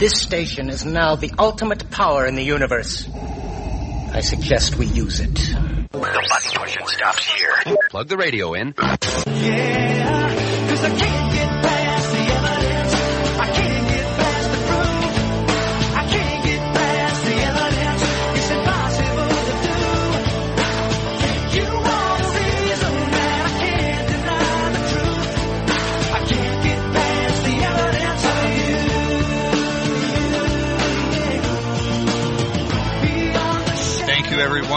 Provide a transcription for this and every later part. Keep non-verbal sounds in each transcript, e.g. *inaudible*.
This station is now the ultimate power in the universe. I suggest we use it. The button pushing stops here. Plug the radio in. Yeah,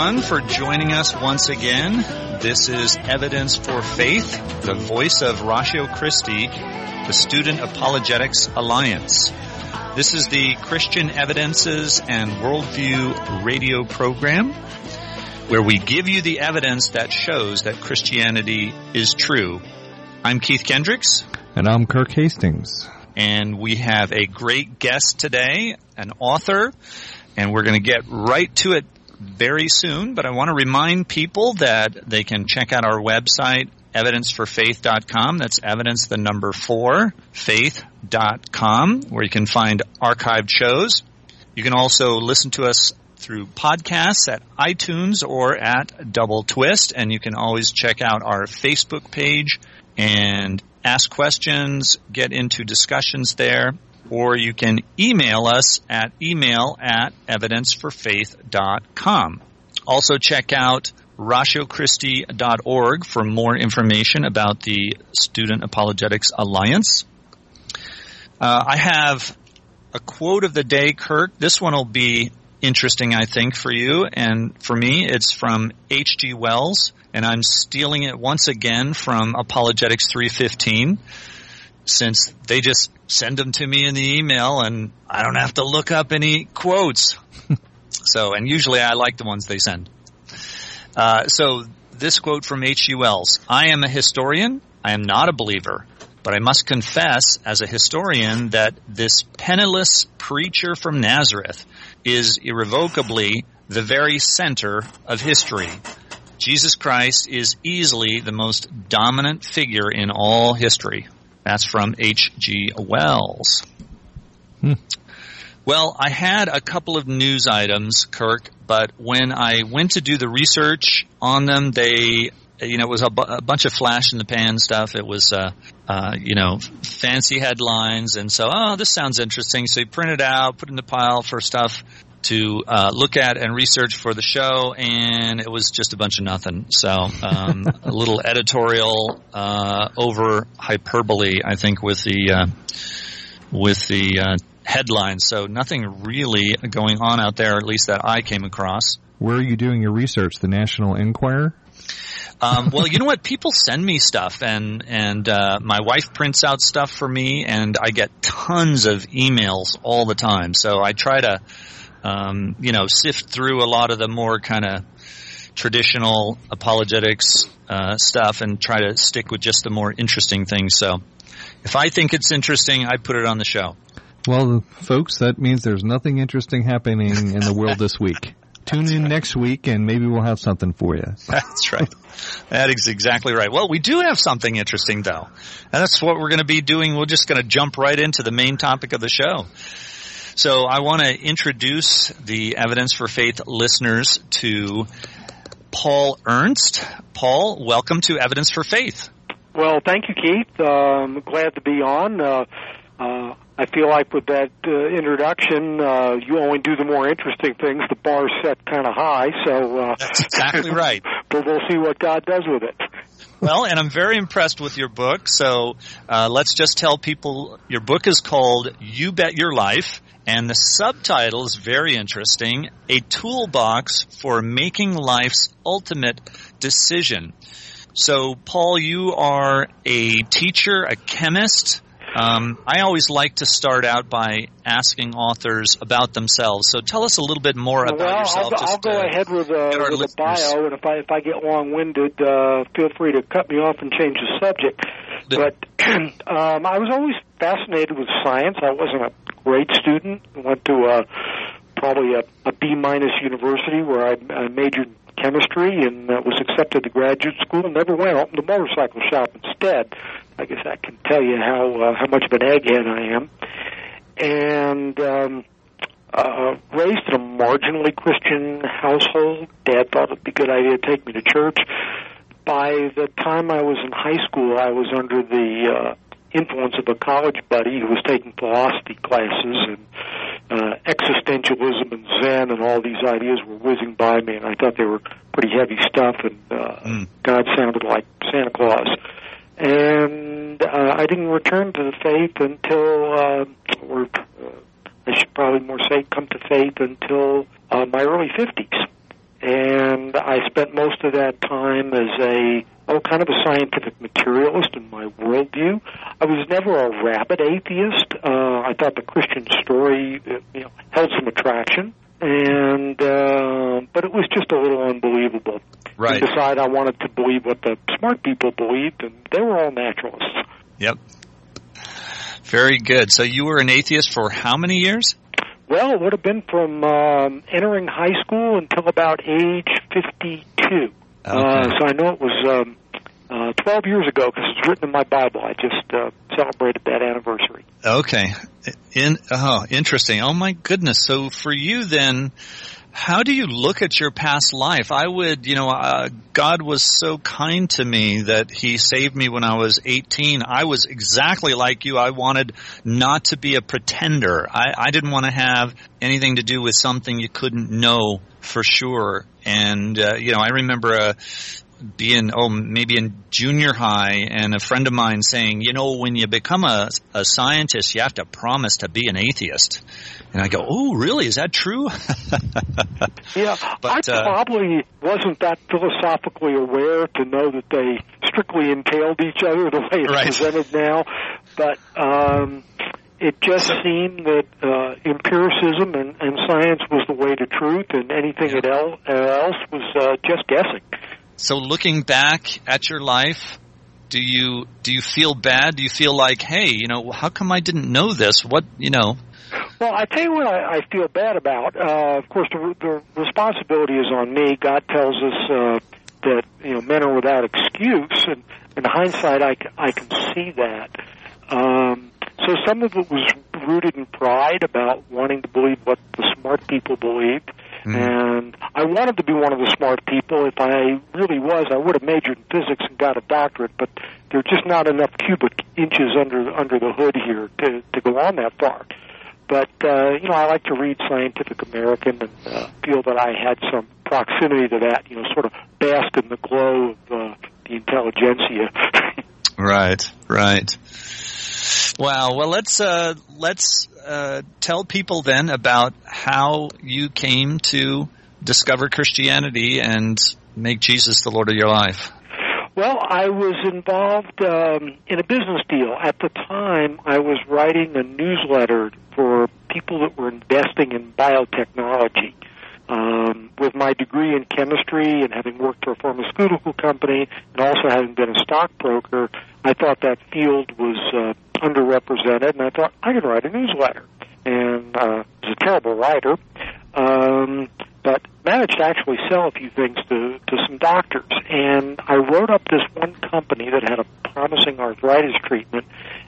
everyone, for joining us once again. This is Evidence for Faith, the voice of Ratio Christi, the Student Apologetics Alliance. This is the Christian Evidences and Worldview radio program where we give you the evidence that shows that Christianity is true. I'm Keith Kendricks. And I'm Kirk Hastings. And we have a great guest today, an author, and we're going to get right to it very soon, but I want to remind people that they can check out our website, evidenceforfaith.com. That's evidence the number four, faith.com, where you can find archived shows. You can also listen to us through podcasts at iTunes or at Double Twist, and you can always check out our Facebook page and ask questions, get into discussions there, or you can email us at email at evidenceforfaith.com. Also check out ratiochristi.org for more information about the Student Apologetics Alliance. Uh, I have a quote of the day, Kirk. This one will be interesting, I think, for you. And for me, it's from H.G. Wells, and I'm stealing it once again from Apologetics 315 since they just send them to me in the email and I don't have to look up any quotes. *laughs* so, and usually I like the ones they send. Uh, so this quote from. Wells, I am a historian. I am not a believer, but I must confess as a historian that this penniless preacher from Nazareth is irrevocably the very center of history. Jesus Christ is easily the most dominant figure in all history. That's from H.G. Wells. Hmm. Well, I had a couple of news items, Kirk, but when I went to do the research on them, they, you know, it was a, bu- a bunch of flash in the pan stuff. It was, uh, uh, you know, fancy headlines, and so, oh, this sounds interesting. So you print it out, put it in the pile for stuff to uh, look at and research for the show, and it was just a bunch of nothing. So um, *laughs* a little editorial uh, over hyperbole, I think, with the uh, with the uh, headlines. So nothing really going on out there, at least that I came across. Where are you doing your research? The National Enquirer? Um, well, you know what? *laughs* People send me stuff, and and uh, my wife prints out stuff for me, and I get tons of emails all the time. So I try to, um, you know, sift through a lot of the more kind of traditional apologetics uh, stuff and try to stick with just the more interesting things. So if I think it's interesting, I put it on the show. Well, folks, that means there's nothing interesting happening in the world this week. *laughs* Tune in next week and maybe we'll have something for you. *laughs* That's right. That is exactly right. Well, we do have something interesting though. And that's what we're going to be doing. We're just going to jump right into the main topic of the show. So I want to introduce the Evidence for Faith listeners to Paul Ernst. Paul, welcome to Evidence for Faith. Well, thank you, Keith. I'm glad to be on. Uh, uh, I feel like with that uh, introduction, uh, you only do the more interesting things. The bar's set kind of high, so uh, That's exactly *laughs* right. but we'll see what God does with it. Well, and I'm very impressed with your book. So uh, let's just tell people your book is called You Bet Your Life, and the subtitle is very interesting A Toolbox for Making Life's Ultimate Decision. So, Paul, you are a teacher, a chemist. Um, I always like to start out by asking authors about themselves. So tell us a little bit more about well, I'll, yourself. I'll go to ahead with, uh, with a listeners- bio, and if I if I get long-winded, uh, feel free to cut me off and change the subject. But *clears throat* um, I was always fascinated with science. I wasn't a great student. I went to a, probably a, a B minus university where I, I majored in chemistry and uh, was accepted to graduate school. Never went. Opened a motorcycle shop instead. I guess that can tell you how uh, how much of an egghead I am. and um, uh, raised in a marginally Christian household. Dad thought it'd be a good idea to take me to church. By the time I was in high school, I was under the uh, influence of a college buddy who was taking philosophy classes and uh, existentialism and Zen and all these ideas were whizzing by me, and I thought they were pretty heavy stuff. And uh, Mm. God sounded like Santa Claus. And uh, I didn't return to the faith until, uh, or uh, I should probably more say, come to faith until uh, my early fifties. And I spent most of that time as a oh, kind of a scientific materialist in my worldview. I was never a rabid atheist. Uh, I thought the Christian story, uh, you know, held some attraction, and uh, but it was just a little unbelievable. Right. To decide I wanted to believe what the smart people believed, and they were all naturalists. Yep. Very good. So you were an atheist for how many years? Well, it would have been from um, entering high school until about age 52. Uh, so I know it was um, uh, 12 years ago because it's written in my Bible. I just uh, celebrated that anniversary. Okay. In oh, interesting. Oh my goodness. So for you then, how do you look at your past life? I would, you know, uh, God was so kind to me that He saved me when I was 18. I was exactly like you. I wanted not to be a pretender. I, I didn't want to have anything to do with something you couldn't know for sure. And, uh, you know, I remember a, being oh maybe in junior high and a friend of mine saying you know when you become a, a scientist you have to promise to be an atheist and i go oh really is that true *laughs* Yeah, But, I uh, probably wasn't that philosophically aware to know that they strictly entailed each other the way it's Right. presented now. But um, it just seemed that uh, empiricism and, and science was the way to truth, and anything uh, else was uh, just guessing. So looking back at your life do you do you feel bad do you feel like hey you know how come i didn't know this what you know Well, I tell you what I, I feel bad about. Uh, of course, the, the responsibility is on me. God tells us uh, that you know men are without excuse, and in hindsight, I, I can see that. Um, so some of it was rooted in pride about wanting to believe what the smart people believed. And I wanted to be one of the smart people. If I really was, I would have majored in physics and got a doctorate. But there are just not enough cubic inches under under the hood here to to go on that far. But uh, you know, I like to read Scientific American and uh, feel that I had some proximity to that. You know, sort of bask in the glow of uh, the intelligentsia. *laughs* Right, right. Wow. Well, let's uh, let's uh, tell people then about how you came to discover Christianity and make Jesus the Lord of your life. Well, I was involved um, in a business deal. At the time, I was writing a newsletter for people that were investing in biotechnology. Um, with my degree in chemistry and having worked for a pharmaceutical company and also having been a stockbroker, I thought that field was uh, underrepresented, and I thought I could write a newsletter. And uh, I was a terrible writer, um, but managed to actually sell a few things to, to some doctors. And I wrote up this one company that had a promising arthritis treatment,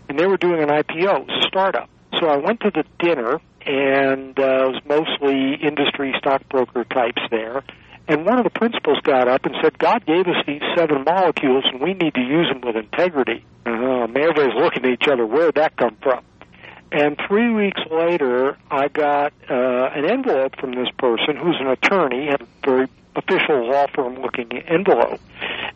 and they were doing an IPO. Startup. So I went to the dinner, and uh, it was mostly industry stockbroker types there. And one of the principals got up and said, God gave us these seven molecules, and we need to use them with integrity. And everybody's looking at each other, where'd that come from? And three weeks later, I got uh, an envelope from this person who's an attorney, had a very official law firm looking envelope.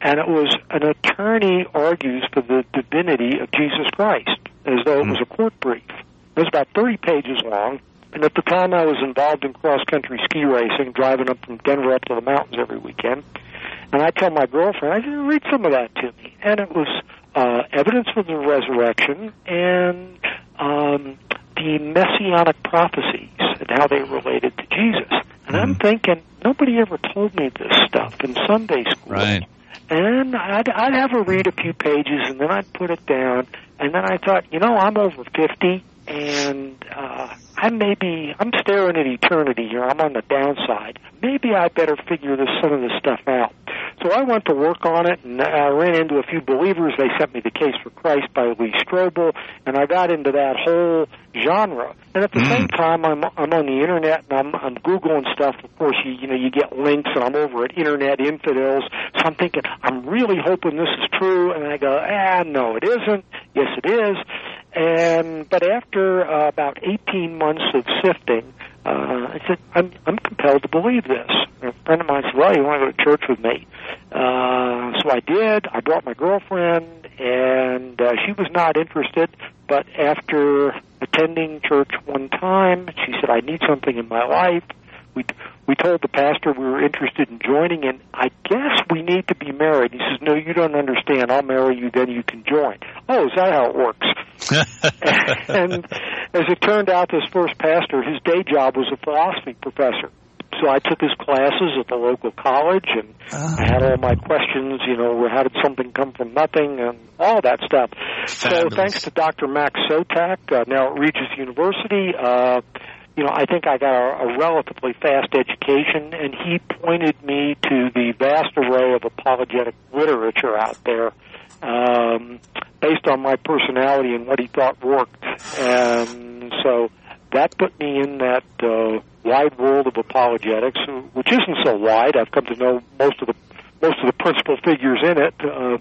And it was an attorney argues for the divinity of Jesus Christ, as though it was a court brief. It was about 30 pages long. And at the time, I was involved in cross country ski racing, driving up from Denver up to the mountains every weekend. And I tell my girlfriend, I said, read some of that to me. And it was uh, evidence for the resurrection and um, the messianic prophecies and how they related to Jesus. And I'm thinking, nobody ever told me this stuff in Sunday school. Right. And I'd, I'd have her read a few pages, and then I'd put it down. And then I thought, you know, I'm over 50, and uh, I may be, I'm staring at eternity here. I'm on the downside. Maybe I better figure this some of this stuff out. So I went to work on it, and I ran into a few believers. They sent me The Case for Christ by Lee Strobel, and I got into that whole genre. And at the Mm. same time, I'm I'm on the internet and I'm I'm googling stuff. Of course, you you know you get links, and I'm over at Internet Infidels. So I'm thinking I'm really hoping this is true, and I go, ah, no, it isn't. Yes, it is. And but after uh, about 18 months of sifting, uh, I said, I'm I'm compelled to believe this. And a friend of mine said, Well, you want to go to church with me? Uh, so I did. I brought my girlfriend, and uh, she was not interested. But after attending church one time, she said, "I need something in my life." We we told the pastor we were interested in joining, and I guess we need to be married. He says, "No, you don't understand. I'll marry you, then you can join." Oh, is that how it works? *laughs* and as it turned out, this first pastor, his day job was a philosophy professor. So I took his classes at the local college, and I had all my questions. You know, how did something come from nothing, and all that stuff. So thanks to Dr. Max Sotak, uh, now at Regis University, uh, you know, I think I got a, a relatively fast education, and he pointed me to the vast array of apologetic literature out there um, based on my personality and what he thought worked. And so that put me in that uh, wide world of apologetics, which isn't so wide. I've come to know most of the most of the principal figures in it. Uh,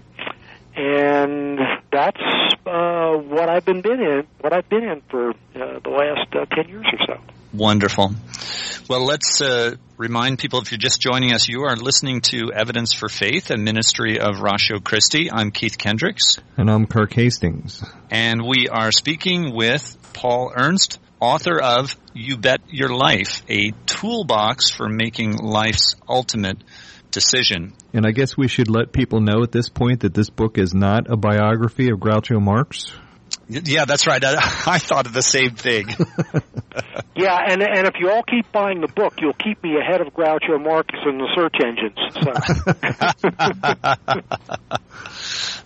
and that's uh, what I've been been in. What I've been in for uh, the last uh, ten years or so. Wonderful. Well, let's uh, remind people if you're just joining us, you are listening to Evidence for Faith, a ministry of Ratio Christi. I'm Keith Kendricks, And I'm Kirk Hastings. and we are speaking with Paul Ernst, author of You Bet Your Life, a toolbox for making life's ultimate decision. And I guess we should let people know at this point that this book is not a biography of Groucho Marx. Yeah, that's right. I, *laughs* I thought of the same thing. *laughs* Yeah, and and if you all keep buying the book, you'll keep me ahead of Groucho Marx in the search engines. So.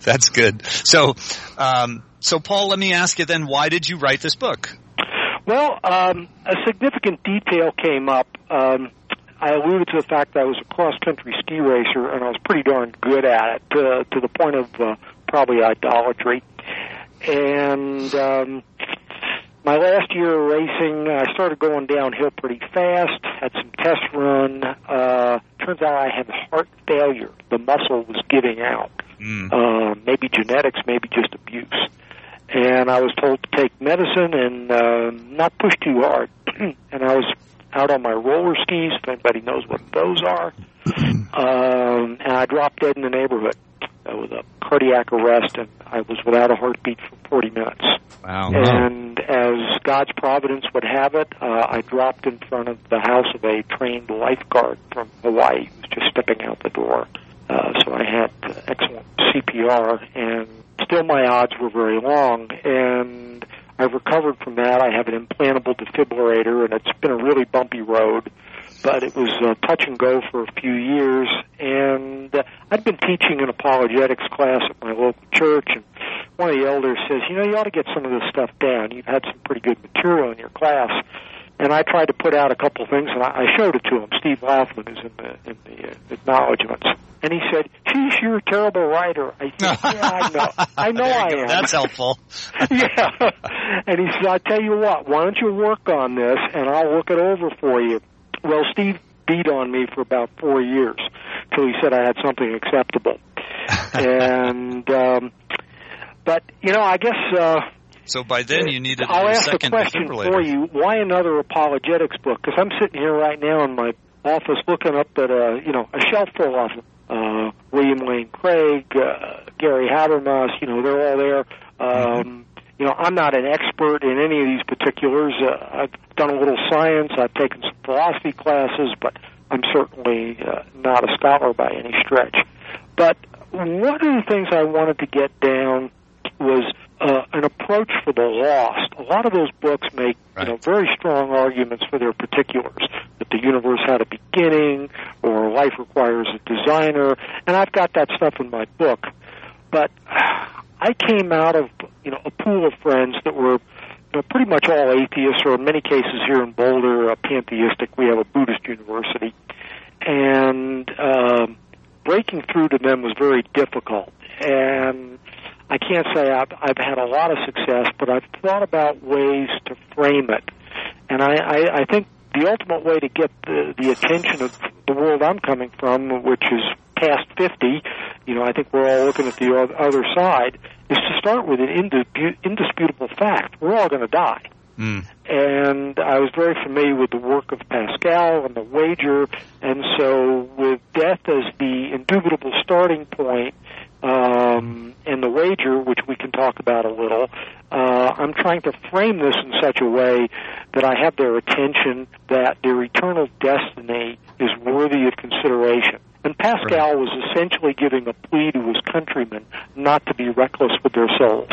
*laughs* That's good. So, um, so Paul, let me ask you then, why did you write this book? Well, um, a significant detail came up. Um, I alluded to the fact that I was a cross country ski racer, and I was pretty darn good at it to, to the point of uh, probably idolatry. And um, my last year of racing, I started going downhill pretty fast. Had some tests run. Uh, turns out I had heart failure. The muscle was giving out. Mm. Uh, maybe genetics, maybe just abuse and I was told to take medicine and uh, not push too hard. *clears throat* and I was out on my roller skis, if anybody knows what those are, um, and I dropped dead in the neighborhood uh, with a cardiac arrest, and I was without a heartbeat for 40 minutes. Wow. And as God's providence would have it, uh, I dropped in front of the house of a trained lifeguard from Hawaii who was just stepping out the door. Uh, so I had uh, excellent CPR, and still my odds were very long. And I've recovered from that. I have an implantable defibrillator, and it's been a really bumpy road. But it was uh, touch and go for a few years, and uh, I'd been teaching an apologetics class at my local church, and one of the elders says, "You know, you ought to get some of this stuff down. You've had some pretty good material in your class." And I tried to put out a couple things, and I, I showed it to him. Steve Laughlin is in the in the uh, acknowledgments, and he said, "Geez, you're a terrible writer." I said, *laughs* "Yeah, I know. I know I go. am." That's helpful. *laughs* yeah. And he said, I tell you what, why don't you work on this and I'll look it over for you. Well, Steve beat on me for about four years till he said I had something acceptable. *laughs* and, um, but, you know, I guess, uh, So by then you needed I'll a second question defibrillator. for you. Why another apologetics book? Because I'm sitting here right now in my office looking up at a you know a shelf full of them. Uh, William Lane Craig, uh, Gary Habermas. You know they're all there. Um, You know I'm not an expert in any of these particulars. Uh, I've done a little science. I've taken some philosophy classes, but I'm certainly uh, not a scholar by any stretch. But one of the things I wanted to get down was uh, an approach for the lost. A lot of those books make Right. you know very strong arguments for their particulars that the universe had a beginning or life requires a designer, and I've got that stuff in my book. But I came out of you know a pool of friends that were you know, pretty much all atheists, or in many cases here in Boulder, uh, pantheistic. We have a Buddhist university, and um, breaking through to them was very difficult. And I can't say I've, I've had a lot of success, but I've thought about ways to frame it. And I, I, I think the ultimate way to get the, the attention of the world I'm coming from, which is past 50, you know, I think we're all looking at the other side, is to start with an indispu- indisputable fact. We're all going to die. Mm. And I was very familiar with the work of Pascal and the wager, and so with death as the indubitable starting point, um, and the wager, which we can talk about a little, uh, I'm trying to frame this in such a way that I have their attention that their eternal destiny is worthy of consideration. And Pascal was essentially giving a plea to his countrymen not to be reckless with their souls.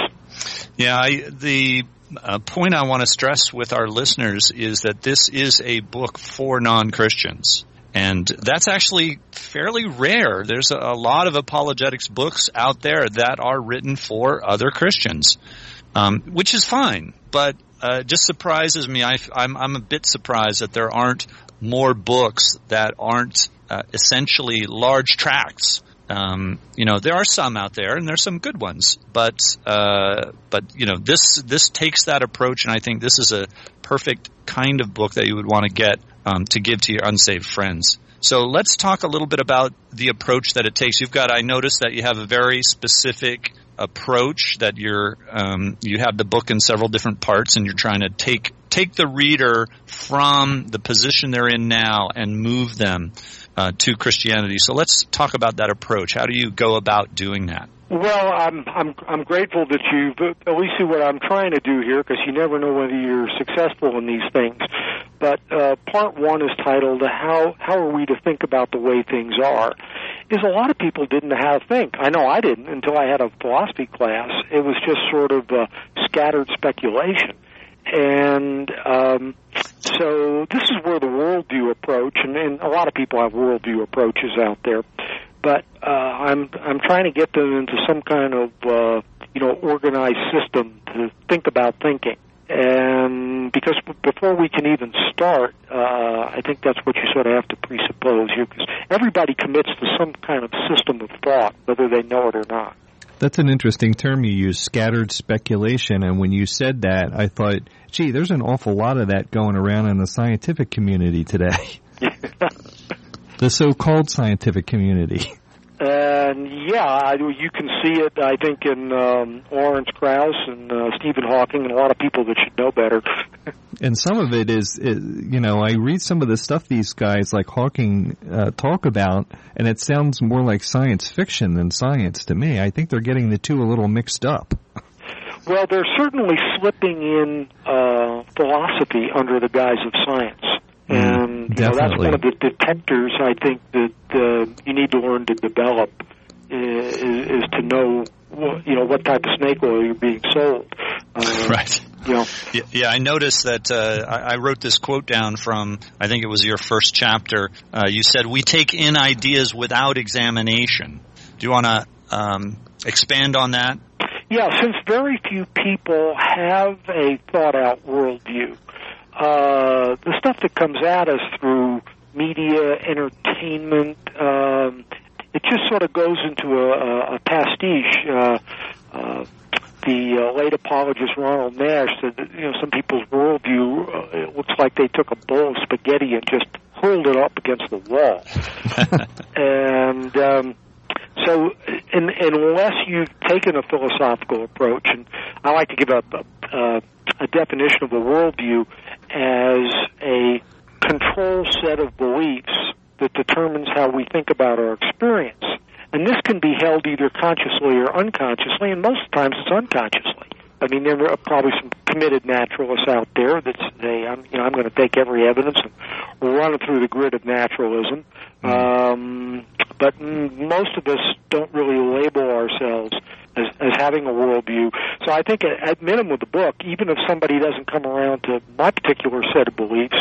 Yeah, I, the uh, point I want to stress with our listeners is that this is a book for non-Christians. And that's actually fairly rare. There's a, lot of apologetics books out there that are written for other Christians, um, which is fine. But uh, just surprises me. I, I'm, I'm a bit surprised that there aren't more books that aren't uh, essentially large tracts. Um, you know, there are some out there, and there's some good ones, but uh, but you know, this this takes that approach, and I think this is a perfect kind of book that you would want to get um, to give to your unsaved friends. So let's talk a little bit about the approach that it takes. You've got, I noticed that you have a very specific approach that you're, um, you have the book in several different parts and you're trying to take, take the reader from the position they're in now and move them uh, to Christianity. So let's talk about that approach. How do you go about doing that? Well, I'm I'm I'm grateful that you at least see what I'm trying to do here because you never know whether you're successful in these things. But uh, part one is titled "How How Are We to Think About the Way Things Are." Is a lot of people didn't know how to think. I know I didn't until I had a philosophy class. It was just sort of uh, scattered speculation, and um, so this is where the worldview approach, and, and a lot of people have worldview approaches out there but uh, I'm I'm trying to get them into some kind of uh, you know organized system to think about thinking. And because before we can even start, uh, I think that's what you sort of have to presuppose because everybody commits to some kind of system of thought, whether they know it or not. That's an interesting term you use, scattered speculation. And when you said that, I thought, gee, there's an awful lot of that going around in the scientific community today. *laughs* the so-called scientific community. And yeah, you can see it. I think in um, Lawrence Krauss and uh, Stephen Hawking, and a lot of people that should know better. And some of it is, is, you know, I read some of the stuff these guys like Hawking uh, talk about, and it sounds more like science fiction than science to me. I think they're getting the two a little mixed up. Well, they're certainly slipping in uh, philosophy under the guise of science. And you know, that's one of the detectors I think that uh, you need to learn to develop is, is to know what, you know what type of snake oil you're being sold. Uh, *laughs* Right. Yeah, yeah, I noticed that uh, I, I wrote this quote down from I think it was your first chapter. Uh, you said we take in ideas without examination. Do you want to um, expand on that? Yeah, since very few people have a thought out worldview, uh, the stuff that comes at us through media, entertainment, um, it just sort of goes into a, a, a pastiche. Uh, uh, the uh, late apologist Ronald Nash said that you know some people's worldview uh, it looks like they took a bowl of spaghetti and just hurled it up against the wall, *laughs* and um, so in, unless you've taken a philosophical approach, and I like to give a, a, a definition of a worldview as a control set of beliefs that determines how we think about our experience. And this can be held either consciously or unconsciously, and most times it's unconsciously. I mean, there are probably some committed naturalists out there that say, "I'm, you know, I'm going to take every evidence and run it through the grid of naturalism." Um, but most of us don't really label ourselves as, as having a worldview. So I think, at, at minimum, with the book, even if somebody doesn't come around to my particular set of beliefs,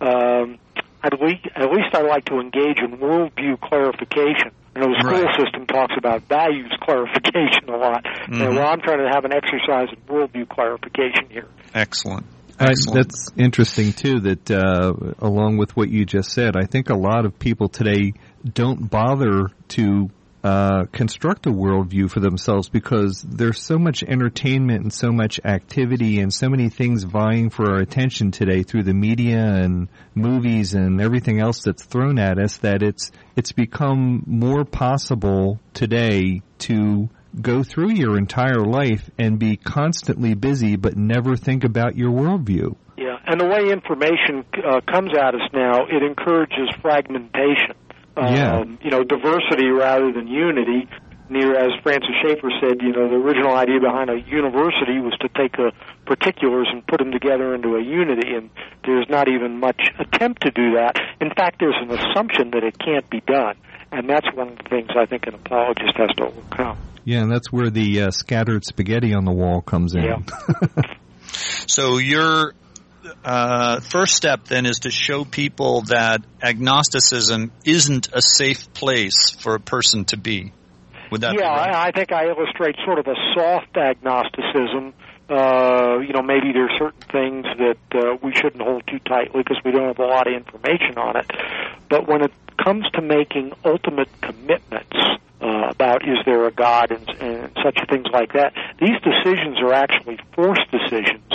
um, at least at least I like to engage in worldview clarification. You know, the school Right. system talks about values clarification a lot. And, Mhm. well, I'm trying to have an exercise in worldview clarification here. Excellent. I, Excellent. that's interesting too. That uh, along with what you just said, I think a lot of people today don't bother to uh, construct a worldview for themselves because there's so much entertainment and so much activity and so many things vying for our attention today through the media and movies and everything else that's thrown at us that it's it's become more possible today to go through your entire life and be constantly busy but never think about your worldview. Yeah, and the way information uh, comes at us now, it encourages fragmentation. Um, Yeah. You know, diversity rather than unity. Near, as Francis Schaeffer said, you know, the original idea behind a university was to take the particulars and put them together into a unity, and there's not even much attempt to do that. In fact, there's an assumption that it can't be done, and that's one of the things I think an apologist has to overcome. Yeah, and that's where the uh, scattered spaghetti on the wall comes in. Yeah. *laughs* So your uh, first step then is to show people that agnosticism isn't a safe place for a person to be. Would that yeah, be right? I, I think I illustrate sort of a soft agnosticism. Uh, you know, maybe there's certain things that uh, we shouldn't hold too tightly because we don't have a lot of information on it. But when it comes to making ultimate commitments uh, about is there a God and, and such things like that, these decisions are actually forced decisions,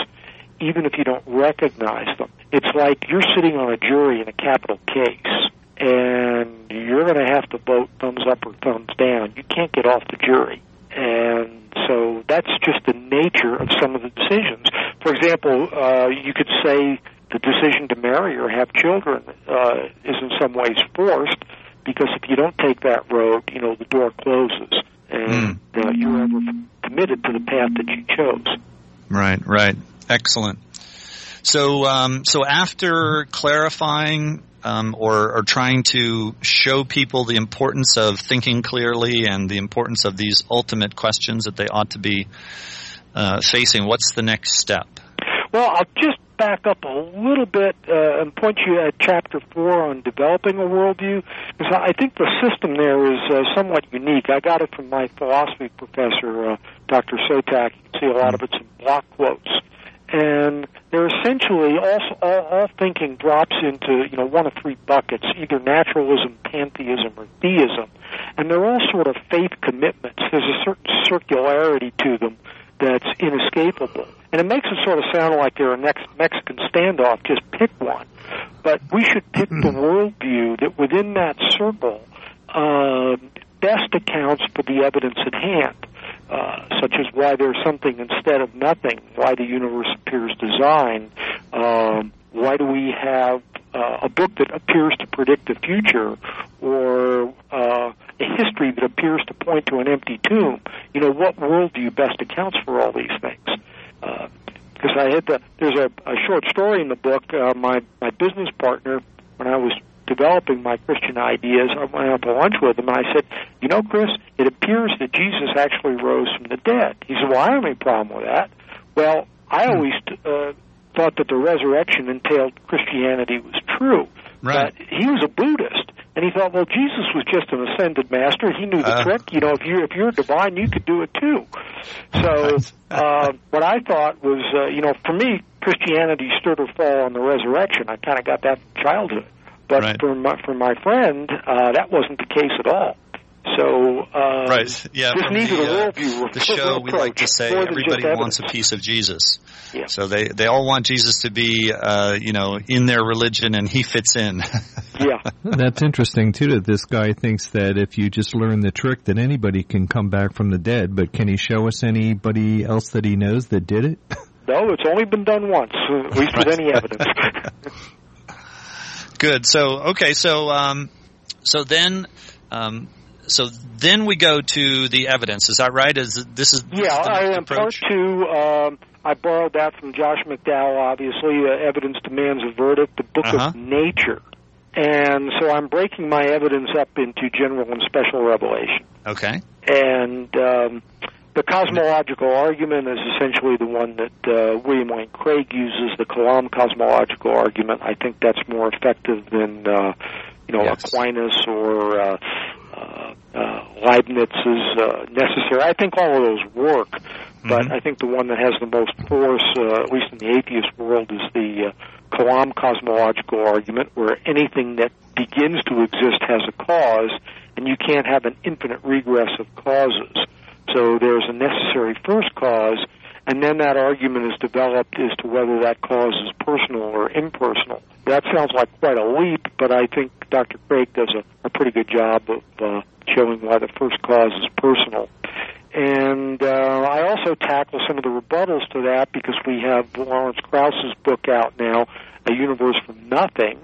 even if you don't recognize them. It's like you're sitting on a jury in a capital case and you're going to have to vote thumbs up or thumbs down. You can't get off the jury. And so that's just the nature of some of the decisions. For example, uh, you could say the decision to marry or have children uh, is in some ways forced because if you don't take that road, you know, the door closes and uh, you're ever committed to the path that you chose. Right, right. Excellent. So, um, so after clarifying um, or, or trying to show people the importance of thinking clearly and the importance of these ultimate questions that they ought to be uh, facing, what's the next step? Well, I'll just back up a little bit uh, and point you at chapter four on developing a worldview, because I think the system there is uh, somewhat unique. I got it from my philosophy professor, uh, Dr. Sotak. You can see a lot of it's in block quotes, and they're essentially all, all all thinking drops into you know one of three buckets: either naturalism, pantheism, or theism, and they're all sort of faith commitments. There's a certain circularity to them that's inescapable. And it makes it sort of sound like they're a next Mexican standoff, just pick one. But we should pick the worldview that within that circle uh, best accounts for the evidence at hand, such as why there's something instead of nothing, why the universe appears designed, um, why do we have uh, a book that appears to predict the future, or uh, a history that appears to point to an empty tomb. You know, what worldview best accounts for all these things? Because I had the there's a, a short story in the book. Uh, my my business partner, when I was developing my Christian ideas, I went out to lunch with him, and I said, "You know, Chris, it appears that Jesus actually rose from the dead." He said, "Well, I don't have any problem with that." Well, I always uh, thought that the resurrection entailed Christianity was true. Right. But he was a Buddhist, and he thought, well, Jesus was just an ascended master. He knew the Uh. trick. You know, if you're if you're divine, you could do it too. So *laughs* uh, what I thought was, uh, you know, for me, Christianity stood or fall on the resurrection. I kind of got that from childhood. But Right. for my for my friend, uh, that wasn't the case at all. So uh, Right. Yeah. just needed the, a uh, worldview. the show, *laughs* we like to say everybody wants a piece of Jesus. Yeah. So they, they all want Jesus to be, uh, you know, in their religion and he fits in. *laughs* Yeah. That's interesting too. That this guy thinks that if you just learn the trick, that anybody can come back from the dead. But can he show us anybody else that he knows that did it? *laughs* No, it's only been done once, uh, at least with any evidence. Good. So okay. So um, so then um, so then we go to the evidence. Is that right? Is this is Yeah, I am part two. Um, I borrowed that from Josh McDowell, obviously, uh, Evidence Demands a Verdict, the Book Uh-huh. of Nature. And so I'm breaking my evidence up into general and special revelation. Okay. And um, the cosmological argument is essentially the one that uh, William Lane Craig uses, the Kalam cosmological argument. I think that's more effective than, uh, you know, Yes. Aquinas or uh, uh, uh, Leibniz's uh, necessary. I think all of those work, but Mhm. I think the one that has the most force, uh, at least in the atheist world, is the uh, Kalam cosmological argument, where anything that begins to exist has a cause, and you can't have an infinite regress of causes. So there's a necessary first cause, and then that argument is developed as to whether that cause is personal or impersonal. That sounds like quite a leap, but I think Dr. Craig does a, a pretty good job of uh, showing why the first cause is personal. And uh, I also tackle some of the rebuttals to that because we have Lawrence Krauss's book out now, A Universe from Nothing,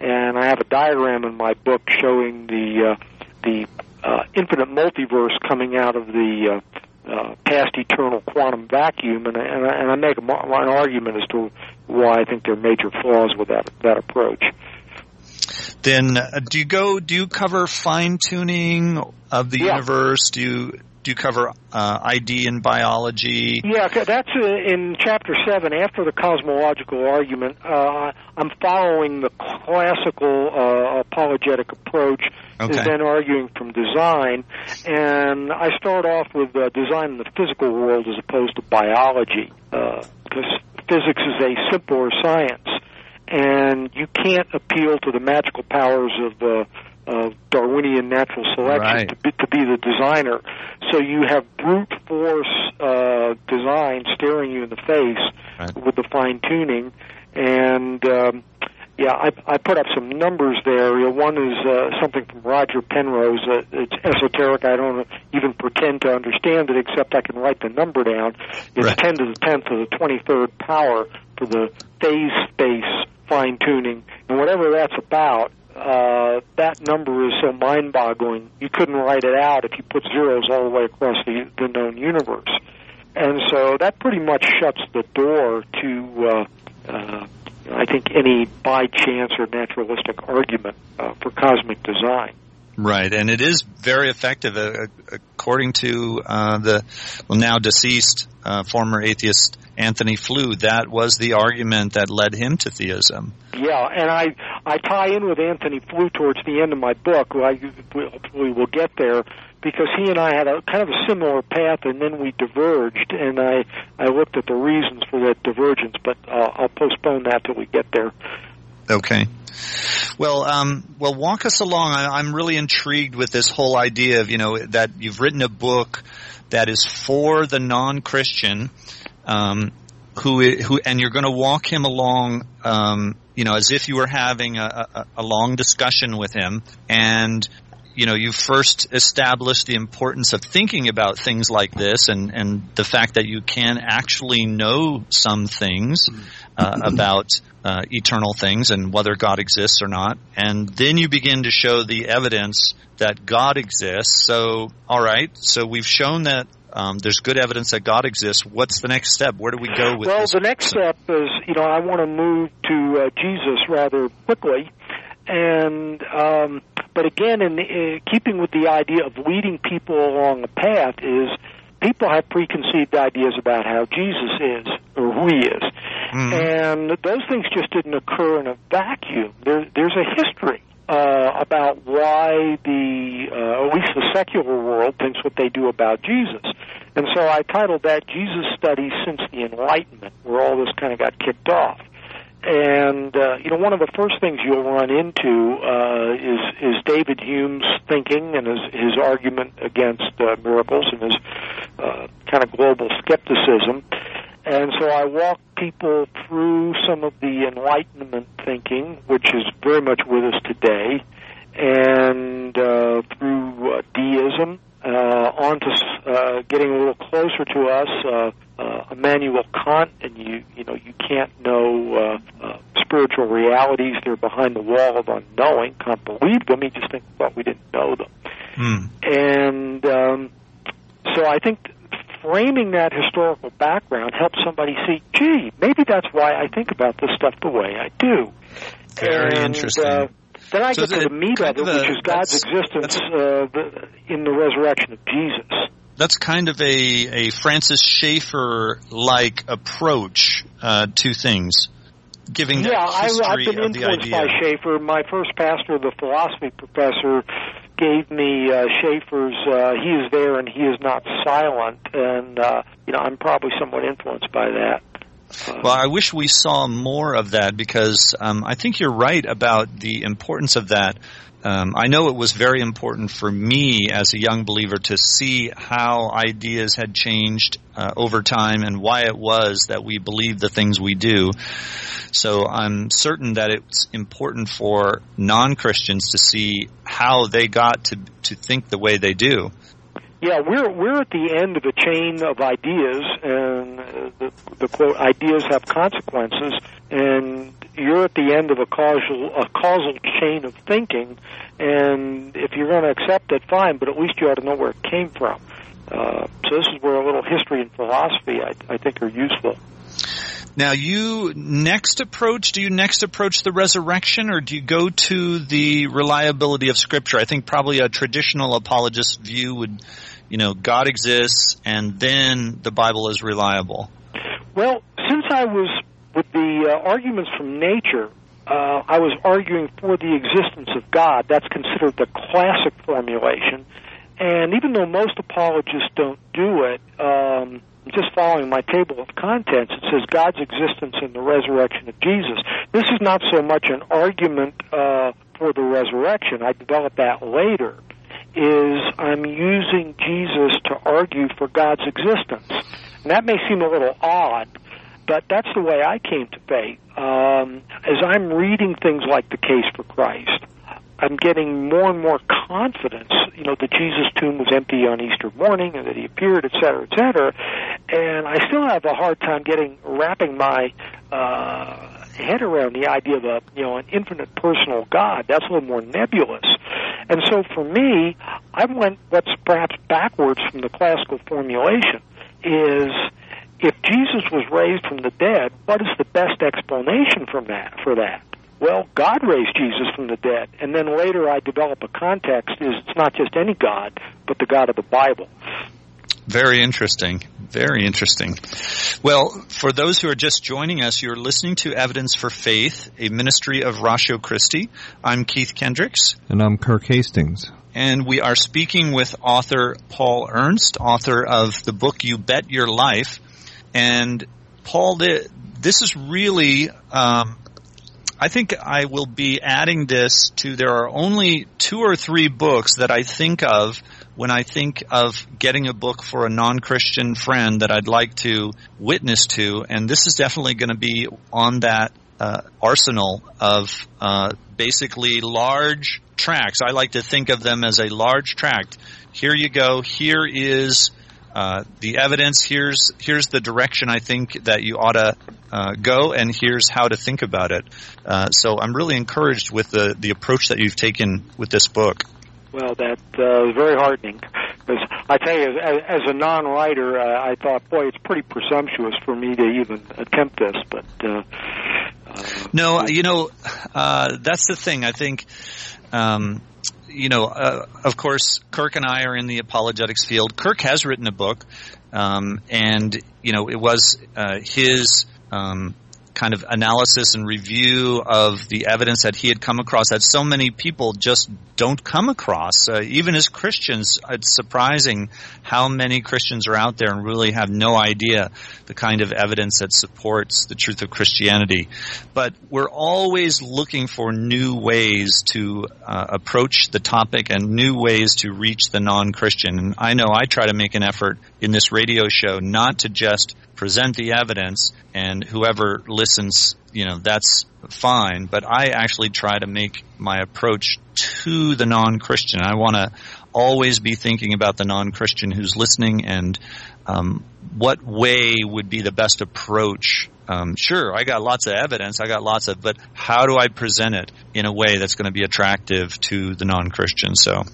and I have a diagram in my book showing the uh, the uh, infinite multiverse coming out of the uh, uh, past eternal quantum vacuum, and I, and I, and I make an argument as to why I think there are major flaws with that that approach. Then uh, do you go? Do you cover fine tuning of the Yeah. universe? Do you do you cover uh, ID and biology? Yeah, that's uh, in chapter seven. After the cosmological argument, uh, I'm following the classical uh, apologetic approach. Okay. Is then arguing from design, and I start off with uh, design in the physical world as opposed to biology, because physics is a simpler science, and you can't appeal to the magical powers of uh, of Darwinian natural selection Right. to, be, to be the designer. So you have brute force uh, design staring you in the face Right. with the fine tuning, and um, yeah, I, I put up some numbers there. You know, One is uh, something from Roger Penrose. Uh, it's esoteric. I don't even pretend to understand it, except I can write the number down. It's Right. 10 to the 10th to the 23rd power for the phase space fine tuning, and whatever that's about. Uh, that number is so mind-boggling. You couldn't write it out if you put zeros all the way across the, the known universe. And so that pretty much shuts the door to, uh, uh, I think, any by chance or naturalistic argument uh, for cosmic design. Right, and it is very effective, uh, according to uh, the well now deceased uh, former atheist Antony Flew. That was the argument that led him to theism. Yeah, and I I tie in with Antony Flew towards the end of my book. I, we will get there because he and I had a kind of a similar path, and then we diverged. And I I looked at the reasons for that divergence, but uh, I'll postpone that till we get there. Okay. Well, um, well, walk us along. I, I'm really intrigued with this whole idea of you know that you've written a book that is for the non-Christian, um, who who, and you're going to walk him along, um, you know, as if you were having a, a, a long discussion with him, and you know, you first established the importance of thinking about things like this, and and the fact that you can actually know some things uh, *clears throat* about uh, eternal things and whether God exists or not. And then you begin to show the evidence that God exists. So, all right, so we've shown that um, there's good evidence that God exists. What's the next step? Where do we go with well, this? the next step is, you know, I want to move to uh, Jesus rather quickly, and um, but again, in uh, keeping with the idea of leading people along a path, is people have preconceived ideas about how Jesus is or who he is, Mhm. and those things just didn't occur in a vacuum. There, there's a history. Uh, about why the uh, at least the secular world thinks what they do about Jesus, and so I titled that Jesus Studies Since the Enlightenment, where all this kind of got kicked off. And uh, you know, one of the first things you'll run into uh, is is David Hume's thinking and his his argument against uh, miracles and his uh, kind of global skepticism. And so I walk people through some of the Enlightenment thinking, which is very much with us today, and uh, through uh, deism, uh, on to uh, getting a little closer to us, uh, uh, Immanuel Kant, and you you know you can't know uh, uh, spiritual realities; they're behind the wall of unknowing. Kant believed them; he just think, thought we didn't know them. Hmm. And um, so I think framing that historical background helps somebody see, gee, maybe that's why I think about this stuff the way I do. Very and, interesting. Uh, then I So get to the meat of it, a- which is God's existence uh, the, in the resurrection of Jesus. That's kind of a, a Francis Schaeffer like approach uh, to things, giving Yeah, I, I've been influenced by Schaeffer. My first pastor, the philosophy professor, gave me uh, Schaeffer's uh, "He is there and He is not silent," and uh, you know I'm probably somewhat influenced by that. Well, I wish we saw more of that because um, I think you're right about the importance of that. Um, I know it was very important for me as a young believer to see how ideas had changed uh, over time and why it was that we believe the things we do. So I'm certain that it's important for non-Christians to see how they got to to think the way they do. Yeah, we're we're at the end of a chain of ideas, and uh, the, the quote ideas have consequences, and you're at the end of a causal a causal chain of thinking, and if you're going to accept it, fine, but at least you ought to know where it came from. Uh, so this is where a little history and philosophy I, I think are useful. Now, you next approach, do you next approach the resurrection or do you go to the reliability of Scripture? I think probably a traditional apologist view would, you know, God exists and then the Bible is reliable. Well, since I was with the uh, arguments from nature, uh, I was arguing for the existence of God. That's considered the classic formulation. And even though most apologists don't do it, um, just following my table of contents, it says God's existence in the resurrection of Jesus. This is not so much an argument uh, for the resurrection. I developed that later. Is I'm using Jesus to argue for God's existence. And that may seem a little odd, but that's the way I came to faith. Um, as I'm reading things like the case for Christ, I'm getting more and more confidence, you know, that Jesus' tomb was empty on Easter morning and that he appeared, et cetera, et cetera. And I still have a hard time getting wrapping my uh, head around the idea of a, you know, an infinite personal God. That's a little more nebulous. And so for me, I went what's perhaps backwards from the classical formulation is if Jesus was raised from the dead, what is the best explanation from that for that? Well, God raised Jesus from the dead, and then later I develop a context is it's not just any God, but the God of the Bible. Very interesting. Very interesting. Well, for those who are just joining us, you're listening to Evidence for Faith, a ministry of Ratio Christi. I'm Keith Kendricks. And I'm Kirk Hastings. And we are speaking with author Paul Ernst, author of the book You Bet Your Life. And Paul, this is really, um, I think I will be adding this to, there are only two or three books that I think of when I think of getting a book for a non-Christian friend that I'd like to witness to. And this is definitely going to be on that uh, arsenal of uh, basically large tracts. I like to think of them as a large tract. Here you go. Here is uh, the evidence. Here's here's the direction I think that you ought to uh, go, and here's how to think about it. Uh, so I'm really encouraged with the the approach that you've taken with this book. Well, that uh, was very heartening because I tell you, as, as a non-writer, uh, I thought, boy, it's pretty presumptuous for me to even attempt this. But uh, uh, no, you know, uh, that's the thing. I think. Um, you know, uh, of course, Kirk and I are in the apologetics field. Kirk has written a book, um, and you know, it was uh, his um, kind of analysis and review of the evidence that he had come across that so many people just don't come across. Uh, even as Christians, it's surprising how many Christians are out there and really have no idea the kind of evidence that supports the truth of Christianity. But we're always looking for new ways to uh, approach the topic and new ways to reach the non-Christian. And I know I try to make an effort in this radio show not to just present the evidence and whoever listens, you know, that's fine. But I actually try to make my approach to the non-Christian. I want to always be thinking about the non-Christian who's listening and um, what way would be the best approach. Um, sure, I got lots of evidence, I got lots of, but how do I present it in a way that's going to be attractive to the non-Christian? So.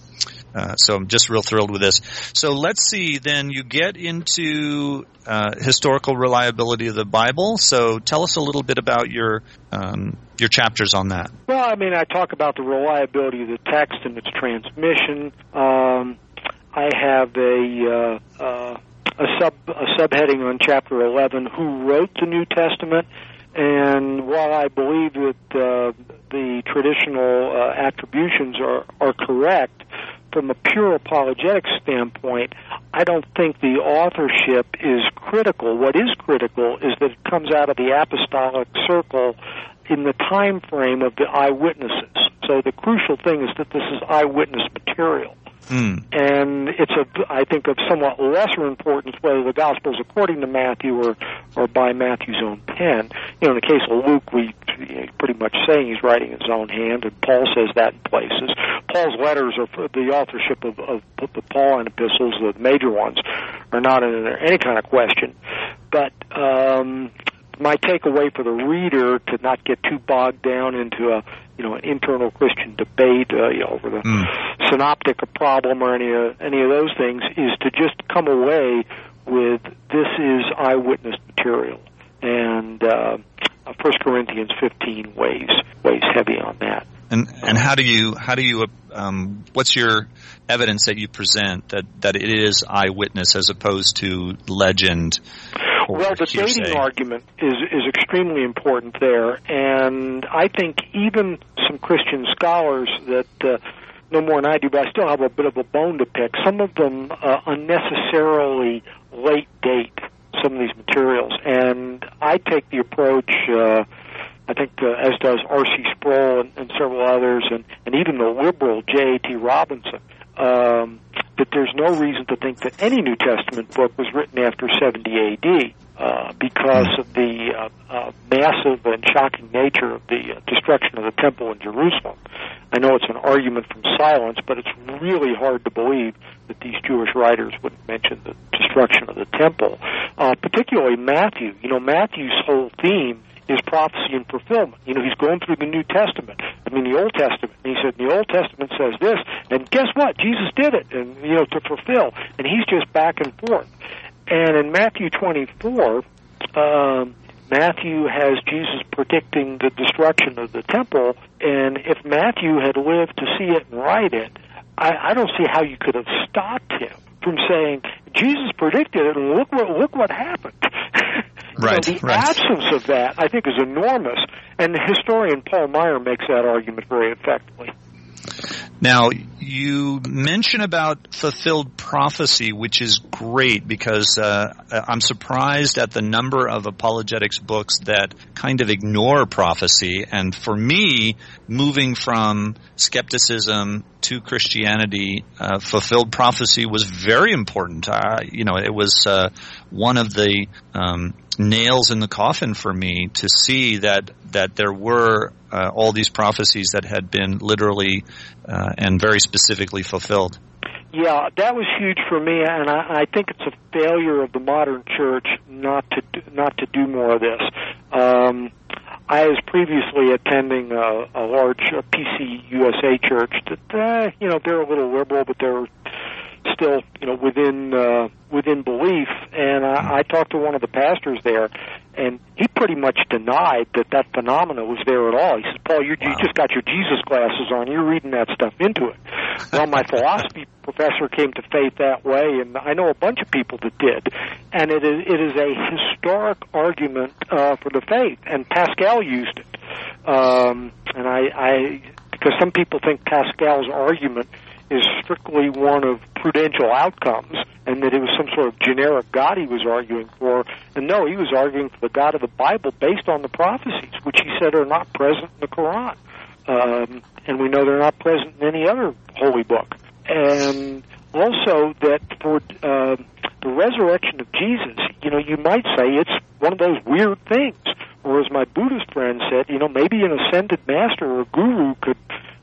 Uh, so I'm just real thrilled with this. So let's see. Then you get into uh, historical reliability of the Bible. So tell us a little bit about your um, your chapters on that. Well, I mean, I talk about the reliability of the text and its transmission. Um, I have a uh, uh, a sub a subheading on chapter 11: Who wrote the New Testament? And while I believe that uh, the traditional uh, attributions are are correct, from a pure apologetic standpoint, I don't think the authorship is critical. What is critical is that it comes out of the apostolic circle in the time frame of the eyewitnesses. So the crucial thing is that this is eyewitness material. Mm. And it's a, I think, of somewhat lesser importance whether the gospel is according to Matthew or, or by Matthew's own pen. You know, in the case of Luke, we pretty much saying he's writing his own hand, and Paul says that in places. Paul's letters are the authorship of, of the Pauline epistles, the major ones, are not in any kind of question. But um, my takeaway for the reader to not get too bogged down into a you know an internal Christian debate uh, you know, over the Mm. synoptic problem or any uh, any of those things is to just come away with this is eyewitness material and uh, First Corinthians 15 weighs weighs heavy on that. And and how do you how do you um, what's your evidence that you present that that it is eyewitness as opposed to legend? Or Well, the dating argument is is extremely important there, and I think even some Christian scholars that uh, know more than I do, but I still have a bit of a bone to pick. Some of them uh, unnecessarily late date some of these materials, and I take the approach. Uh, I think, uh, as does R.C. Sproul and, and several others, and, and even the liberal J.A.T. Robinson, um, that there's no reason to think that any New Testament book was written after 70 A.D. Uh, because of the uh, uh, massive and shocking nature of the uh, destruction of the temple in Jerusalem. I know it's an argument from silence, but it's really hard to believe that these Jewish writers wouldn't mention the destruction of the temple, uh, particularly Matthew. You know, Matthew's whole theme is prophecy and fulfillment. You know, he's going through the New Testament. I mean, the Old Testament. And he said, the Old Testament says this, and guess what? Jesus did it, and you know, to fulfill. And he's just back and forth. And in Matthew 24, um, Matthew has Jesus predicting the destruction of the temple, and if Matthew had lived to see it and write it, I, I don't see how you could have stopped him from saying Jesus predicted it, and look what look what happened. *laughs* Right, the right. absence of that, I think, is enormous, and the historian Paul Maier makes that argument very effectively. Now, you mention about fulfilled prophecy, which is great because uh, I'm surprised at the number of apologetics books that kind of ignore prophecy. And for me, moving from skepticism to Christianity, uh, fulfilled prophecy was very important. Uh, you know, it was uh, one of the um, nails in the coffin for me to see that that there were uh, all these prophecies that had been literally uh, and very specifically fulfilled. Yeah, that was huge for me, and I, I think it's a failure of the modern church not to do, not to do more of this. Um, I was previously attending a, a large uh, PC USA church that uh, you know they're a little liberal, but they're still you know within uh, within belief. And I, I talked to one of the pastors there, and he pretty much denied that that phenomena was there at all. He said, "Paul, you, you just got your Jesus glasses on. You're reading that stuff into it." Well, my *laughs* philosophy professor came to faith that way, and I know a bunch of people that did. And it is it is a historic argument uh, for the faith, and Pascal used it. Um, and I, I because some people think Pascal's argument is strictly one of prudential outcomes and that it was some sort of generic God he was arguing for. And no, he was arguing for the God of the Bible based on the prophecies, which he said are not present in the Quran. Um, and we know they're not present in any other holy book. And also that for uh, the resurrection of Jesus, you know, you might say it's one of those weird things. Or as my Buddhist friend said, you know, maybe an ascended master or guru could,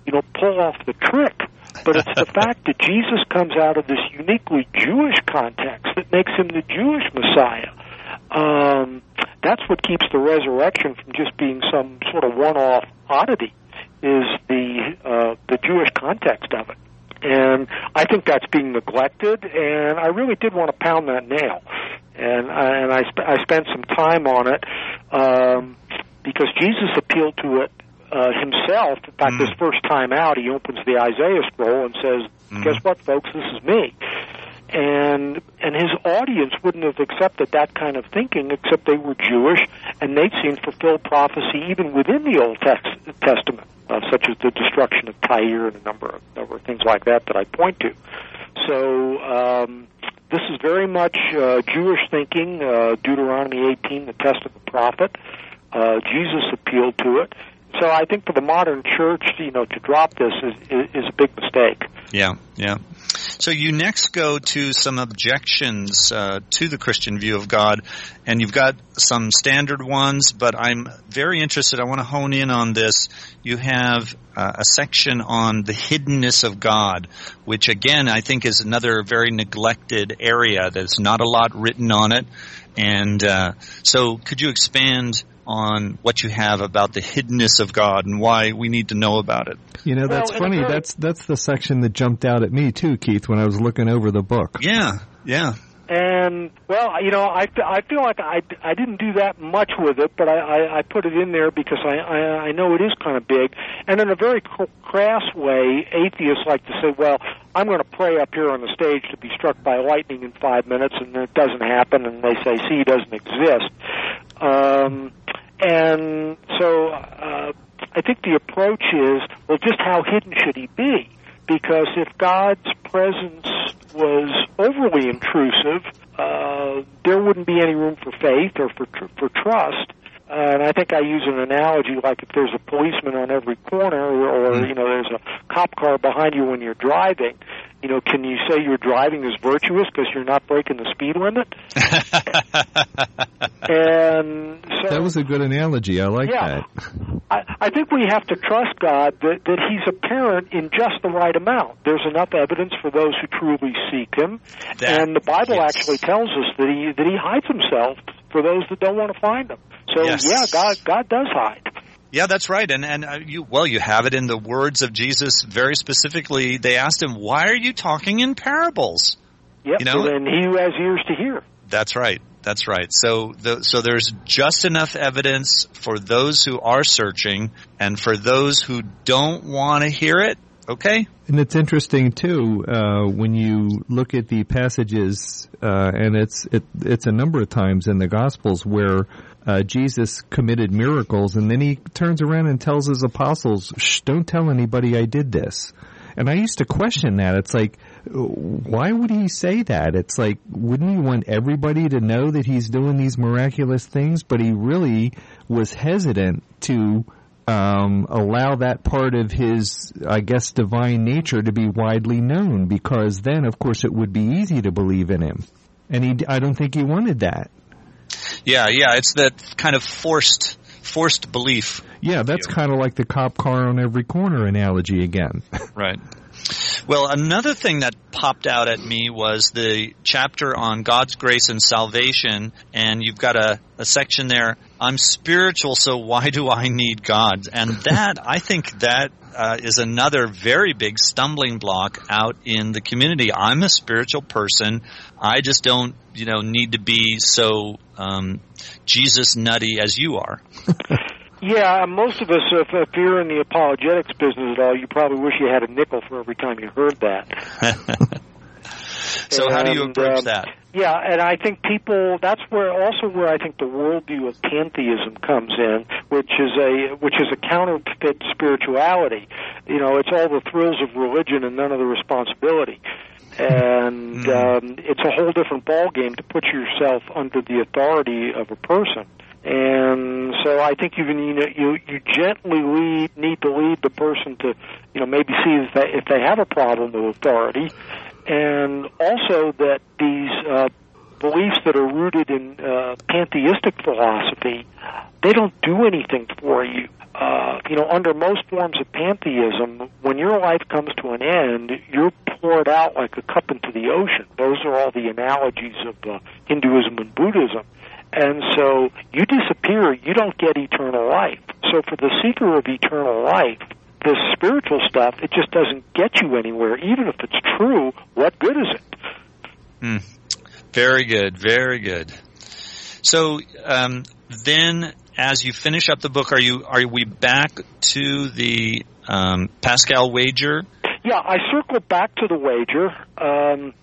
you know, pull off the trick but it's the fact that Jesus comes out of this uniquely Jewish context that makes him the Jewish Messiah. Um, that's what keeps the resurrection from just being some sort of one-off oddity. Is the uh, the Jewish context of it, and I think that's being neglected. And I really did want to pound that nail, and I, and I sp- I spent some time on it um, because Jesus appealed to it uh, himself. In fact, Mm. this first time out, he opens the Isaiah scroll and says, Mm. "Guess what, folks? This is me." And and his audience wouldn't have accepted that kind of thinking, except they were Jewish and they'd seen fulfilled prophecy even within the Old text, Testament. uh, such as the destruction of Tyre and a number of number of things like that that I point to. So um, this is very much uh, Jewish thinking. Uh, Deuteronomy 18, the test of the prophet. Uh, Jesus appealed to it. So I think for the modern church, you know, to drop this is is, is a big mistake. Yeah, yeah. So you next go to some objections uh, to the Christian view of God, and you've got some standard ones, but I'm very interested. I want to hone in on this. You have uh, a section on the hiddenness of God, which again I think is another very neglected area. There's not a lot written on it, and uh, so could you expand? on what you have about the hiddenness of God and why we need to know about it. You know, that's Well, funny. very- That's that's the section that jumped out at me too, Keith, when I was looking over the book. Yeah, yeah. And well, you know, I, I feel like I, I didn't do that much with it, but I, I, I put it in there because I, I, I know it is kind of big. And in a very crass way, atheists like to say, well, I'm going to pray up here on the stage to be struck by lightning in five minutes, and it doesn't happen, and they say, see, he doesn't exist. Um, and so uh, I think the approach is, well, just how hidden should he be? Because if God's presence was overly intrusive, uh, there wouldn't be any room for faith or for tr- for trust. Uh, and I think I use an analogy like if there's a policeman on every corner, or, or you know, there's a cop car behind you when you're driving. You know, can you say your driving is virtuous because you're not breaking the speed limit? *laughs* and so That was a good analogy. I like Yeah. that. I, I think we have to trust God that, that He's apparent in just the right amount. There's enough evidence for those who truly seek Him, That- and the Bible yes. actually tells us that He that He hides Himself for those that don't want to find them. So Yes. yeah, God God does hide. Yeah, that's right. And and uh, you well, you have it in the words of Jesus very specifically. They asked him, "Why are you talking in parables?" Yep. You know- and He who has ears to hear. That's right. That's right. So the, so there's just enough evidence for those who are searching and for those who don't want to hear it. Okay? And it's interesting too uh, when you look at the passages, uh, and it's it, it's a number of times in the Gospels where uh, Jesus committed miracles, and then he turns around and tells his apostles, "Shh, don't tell anybody I did this." And I used to question that. It's like, why would he say that? It's like, wouldn't he want everybody to know that he's doing these miraculous things? But he really was hesitant to um, allow that part of his, I guess, divine nature to be widely known, because then, of course, it would be easy to believe in him. And he, I don't think he wanted that. Yeah, yeah. It's that kind of forced forced belief. Yeah, that's kind of like the cop car on every corner analogy again. *laughs* Right. Well, another thing that popped out at me was the chapter on God's grace and salvation, and you've got a, a section there. I'm spiritual, so why do I need God? And that, I think that uh, is another very big stumbling block out in the community. I'm a spiritual person. I just don't, you know, need to be so um, Jesus nutty as you are. *laughs* Yeah, most of us, if, if you're in the apologetics business at all, you probably wish you had a nickel for every time you heard that. *laughs* so how do you And, approach um, that? Yeah, and I think people that's where also where I think the worldview of pantheism comes in, which is a which is a counterfeit spirituality. You know, it's all the thrills of religion and none of the responsibility. And um, it's a whole different ball game to put yourself under the authority of a person. And so I think you you know, you you gently lead, need to lead the person to you know maybe see if they if they have a problem with authority, and also that these uh, beliefs that are rooted in uh, pantheistic philosophy, they don't do anything for you. Uh, you know, under most forms of pantheism, when your life comes to an end, you're poured out like a cup into the ocean. Those are all the analogies of uh, Hinduism and Buddhism. And so you disappear, you don't get eternal life. So for the seeker of eternal life, this spiritual stuff, it just doesn't get you anywhere. Even if it's true, what good is it? Hmm. Very good, very good. So um, then, as you finish up the book, are you are we back to the um, Pascal wager? Yeah, I circle back to the wager, um,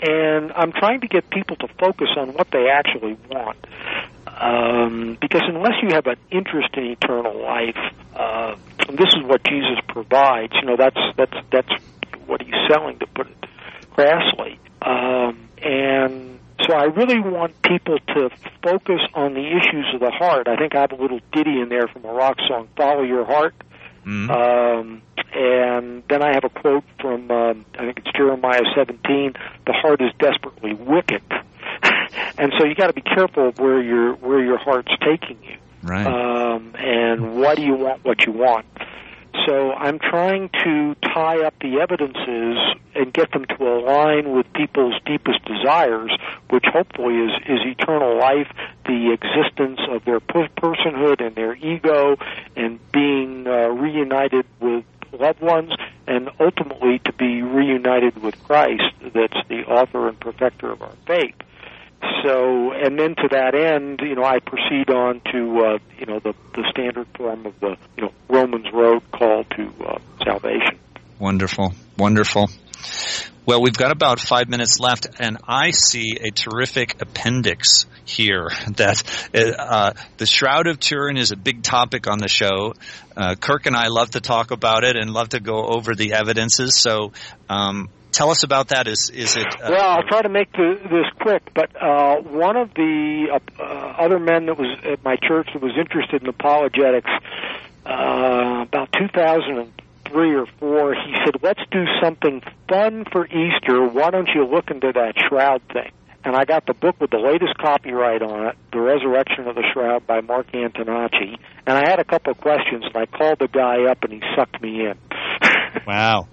and I'm trying to get people to focus on what they actually want. Um, because unless you have an interest in eternal life, uh, and this is what Jesus provides. You know, that's that's that's what he's selling, to put it crassly. Um, and so I really want people to focus on the issues of the heart. I think I have a little ditty in there from a rock song, "Follow Your Heart." Mhm. Um, and then I have a quote from um, I think it's Jeremiah 17: "The heart is desperately wicked," and so you got to be careful of where your where your heart's taking you, right. um, and why do you want what you want. So I'm trying to tie up the evidences and get them to align with people's deepest desires, which hopefully is, is eternal life, the existence of their per- personhood and their ego, and being uh, reunited with loved ones, and ultimately to be reunited with Christ, that's the author and perfecter of our faith. So, and then to that end, you know, I proceed on to, uh, you know, the, the standard form of the, you know, Romans Road call to uh, salvation. Wonderful, wonderful. Well, we've got about five minutes left, and I see a terrific appendix here. That uh, the Shroud of Turin is a big topic on the show. Uh, Kirk and I love to talk about it and love to go over the evidences. So, um, tell us about that. Is is it? Uh, Well, I'll try to make the, this quick, but uh, one of the uh, uh, other men that was at my church that was interested in apologetics uh, about 2003 or four, he said, "Let's do something fun for Easter. Why don't you look into that shroud thing?" And I got the book with the latest copyright on it, The Resurrection of the Shroud by Mark Antonacci. And I had a couple of questions, and I called the guy up, and he sucked me in. *laughs* wow.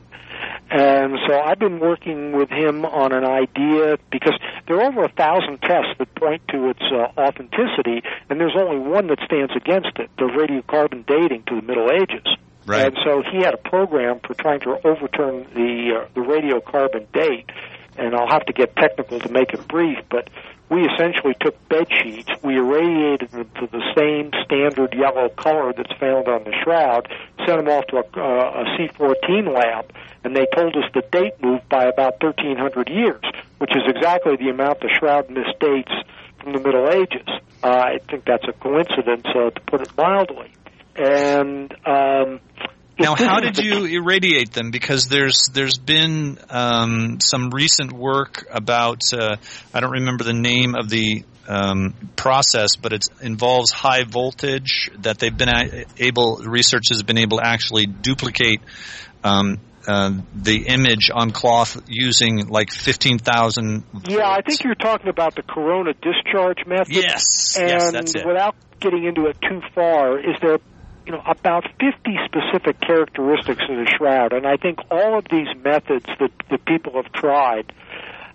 And so I've been working with him on an idea because there are over a thousand tests that point to its uh, authenticity, and there's only one that stands against it: the radiocarbon dating to the Middle Ages. Right. And so he had a program for trying to overturn the uh, the radiocarbon date. And I'll have to get technical to make it brief, but we essentially took bed sheets, we irradiated them to the same standard yellow color that's found on the shroud, sent them off to a, uh, a C14 lab, and they told us the date moved by about 1300 years, which is exactly the amount the shroud misdates from the Middle Ages. Uh, I think that's a coincidence, uh, to put it mildly. And um, Now, how *laughs* did you irradiate them? Because there's there's been um, some recent work about uh, I don't remember the name of the um, process, but it involves high voltage that they've been a- able researchers have been able to actually duplicate. Um, uh, the image on cloth using like 15,000 Yeah, I think you're talking about the corona discharge method. Yes, And yes, that's it. without getting into it too far, is there, you know, about 50 specific characteristics of the shroud, and I think all of these methods that that people have tried,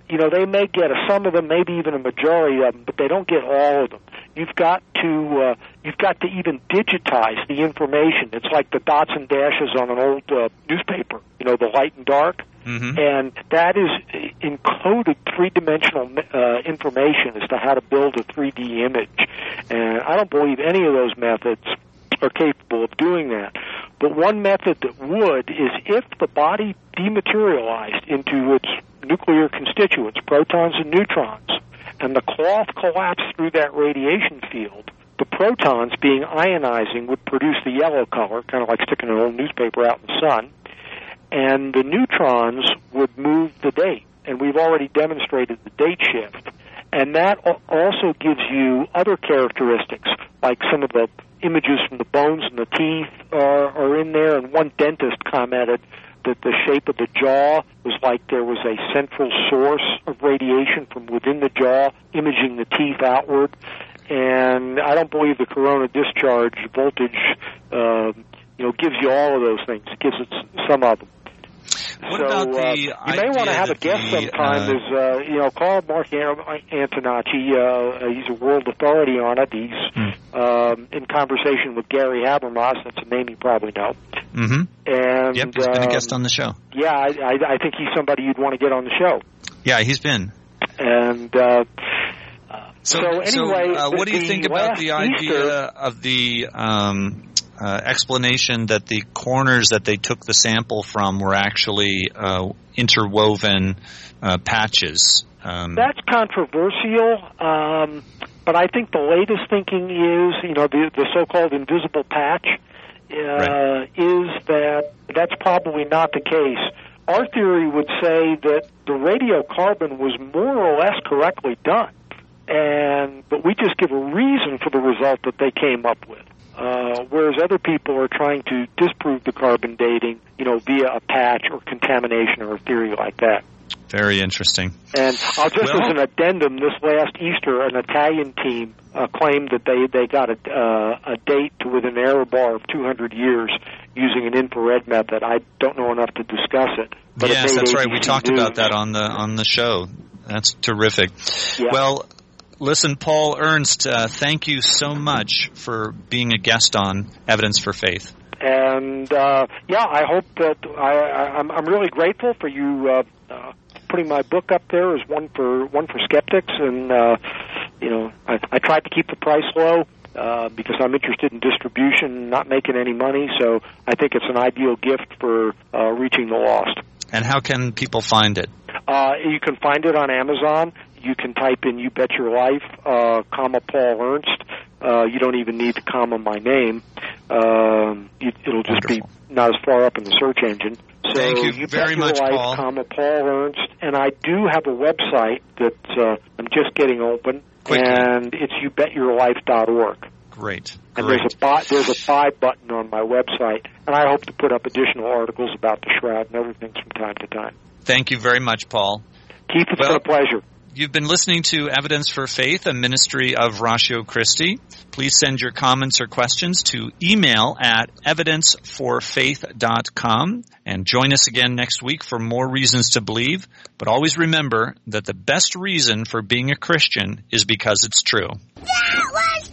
you know, they may get a, some of them, maybe even a majority of them, but they don't get all of them. You've got to uh, you've got to even digitize the information. It's like the dots and dashes on an old uh, newspaper, you know, the light and dark Mhm. and that is encoded three-dimensional uh, information as to how to build a 3D image. And I don't believe any of those methods are capable of doing that. But one method that would is if the body dematerialized into its nuclear constituents, protons and neutrons, and the cloth collapsed through that radiation field, the protons being ionizing would produce the yellow color, kind of like sticking an old newspaper out in the sun and the neutrons would move the date. And we've already demonstrated the date shift. And that also gives you other characteristics, like some of the images from the bones and the teeth are, are in there. And one dentist commented that the shape of the jaw was like there was a central source of radiation from within the jaw, imaging the teeth outward. And I don't believe the corona discharge voltage, um, you know, gives you all of those things. It gives it some of them. What so about uh, you may want to have a guest the, sometime. uh, is uh, you know call Mark An- Antonacci. Uh, he's a world authority on it. He's Hmm. um, in conversation with Gary Habermas. That's a name you probably know. Mhm. And Yep, he's been a um, guest on the show. Yeah, I, I, I think he's somebody you'd want to get on the show. Yeah, he's been. And uh, So, So anyway, uh, what do you think about the idea Easter- of the um, uh, explanation that the corners that they took the sample from were actually uh, interwoven uh, patches? Um, That's controversial. Um, but I think the latest thinking is, you know, the the so-called invisible patch uh, Right. is that that's probably not the case. Our theory would say that the radiocarbon was more or less correctly done, and but we just give a reason for the result that they came up with. Uh, whereas other people are trying to disprove the carbon dating, you know, via a patch or contamination or a theory like that. Very interesting. And I'll just Well- as an addendum, this last Easter, an Italian team uh, claimed that they they got a uh, a date to within an error bar of 200 years using an infrared method. I don't know enough to discuss it. But yes, made that's right. We talked News. about that on the on the show. That's terrific. Yeah. Well, listen, Paul Ernst, uh, thank you so much for being a guest on Evidence for Faith. And uh, yeah, I hope that I, I I'm I'm really grateful for you uh, uh, putting my book up there as one for one for skeptics, and uh, you know I, I tried to keep the price low. Uh, because I'm interested in distribution, not making any money, so I think it's an ideal gift for uh, reaching the lost. And how can people find it? Uh, you can find it on Amazon. You can type in "You Bet Your Life," uh, comma Paul Ernst. Uh, you don't even need to comma my name. Um, it, it'll just Wonderful. be not as far up in the search engine. So Thank you Bet very Your much, Life, Paul. Comma Paul Ernst, and I do have a website that uh, I'm just getting open, Quickly. and it's youbetyourlife.org. Great. And Great. there's a buy, there's a buy button on my website, and I hope to put up additional articles about the shroud and everything from time to time. Thank you very much, Paul. Keith, it's Well- been a pleasure. You've been listening to Evidence for Faith, a ministry of Ratio Christi. Please send your comments or questions to email at evidenceforfaith.com and join us again next week for more reasons to believe. But always remember that the best reason for being a Christian is because it's true. That was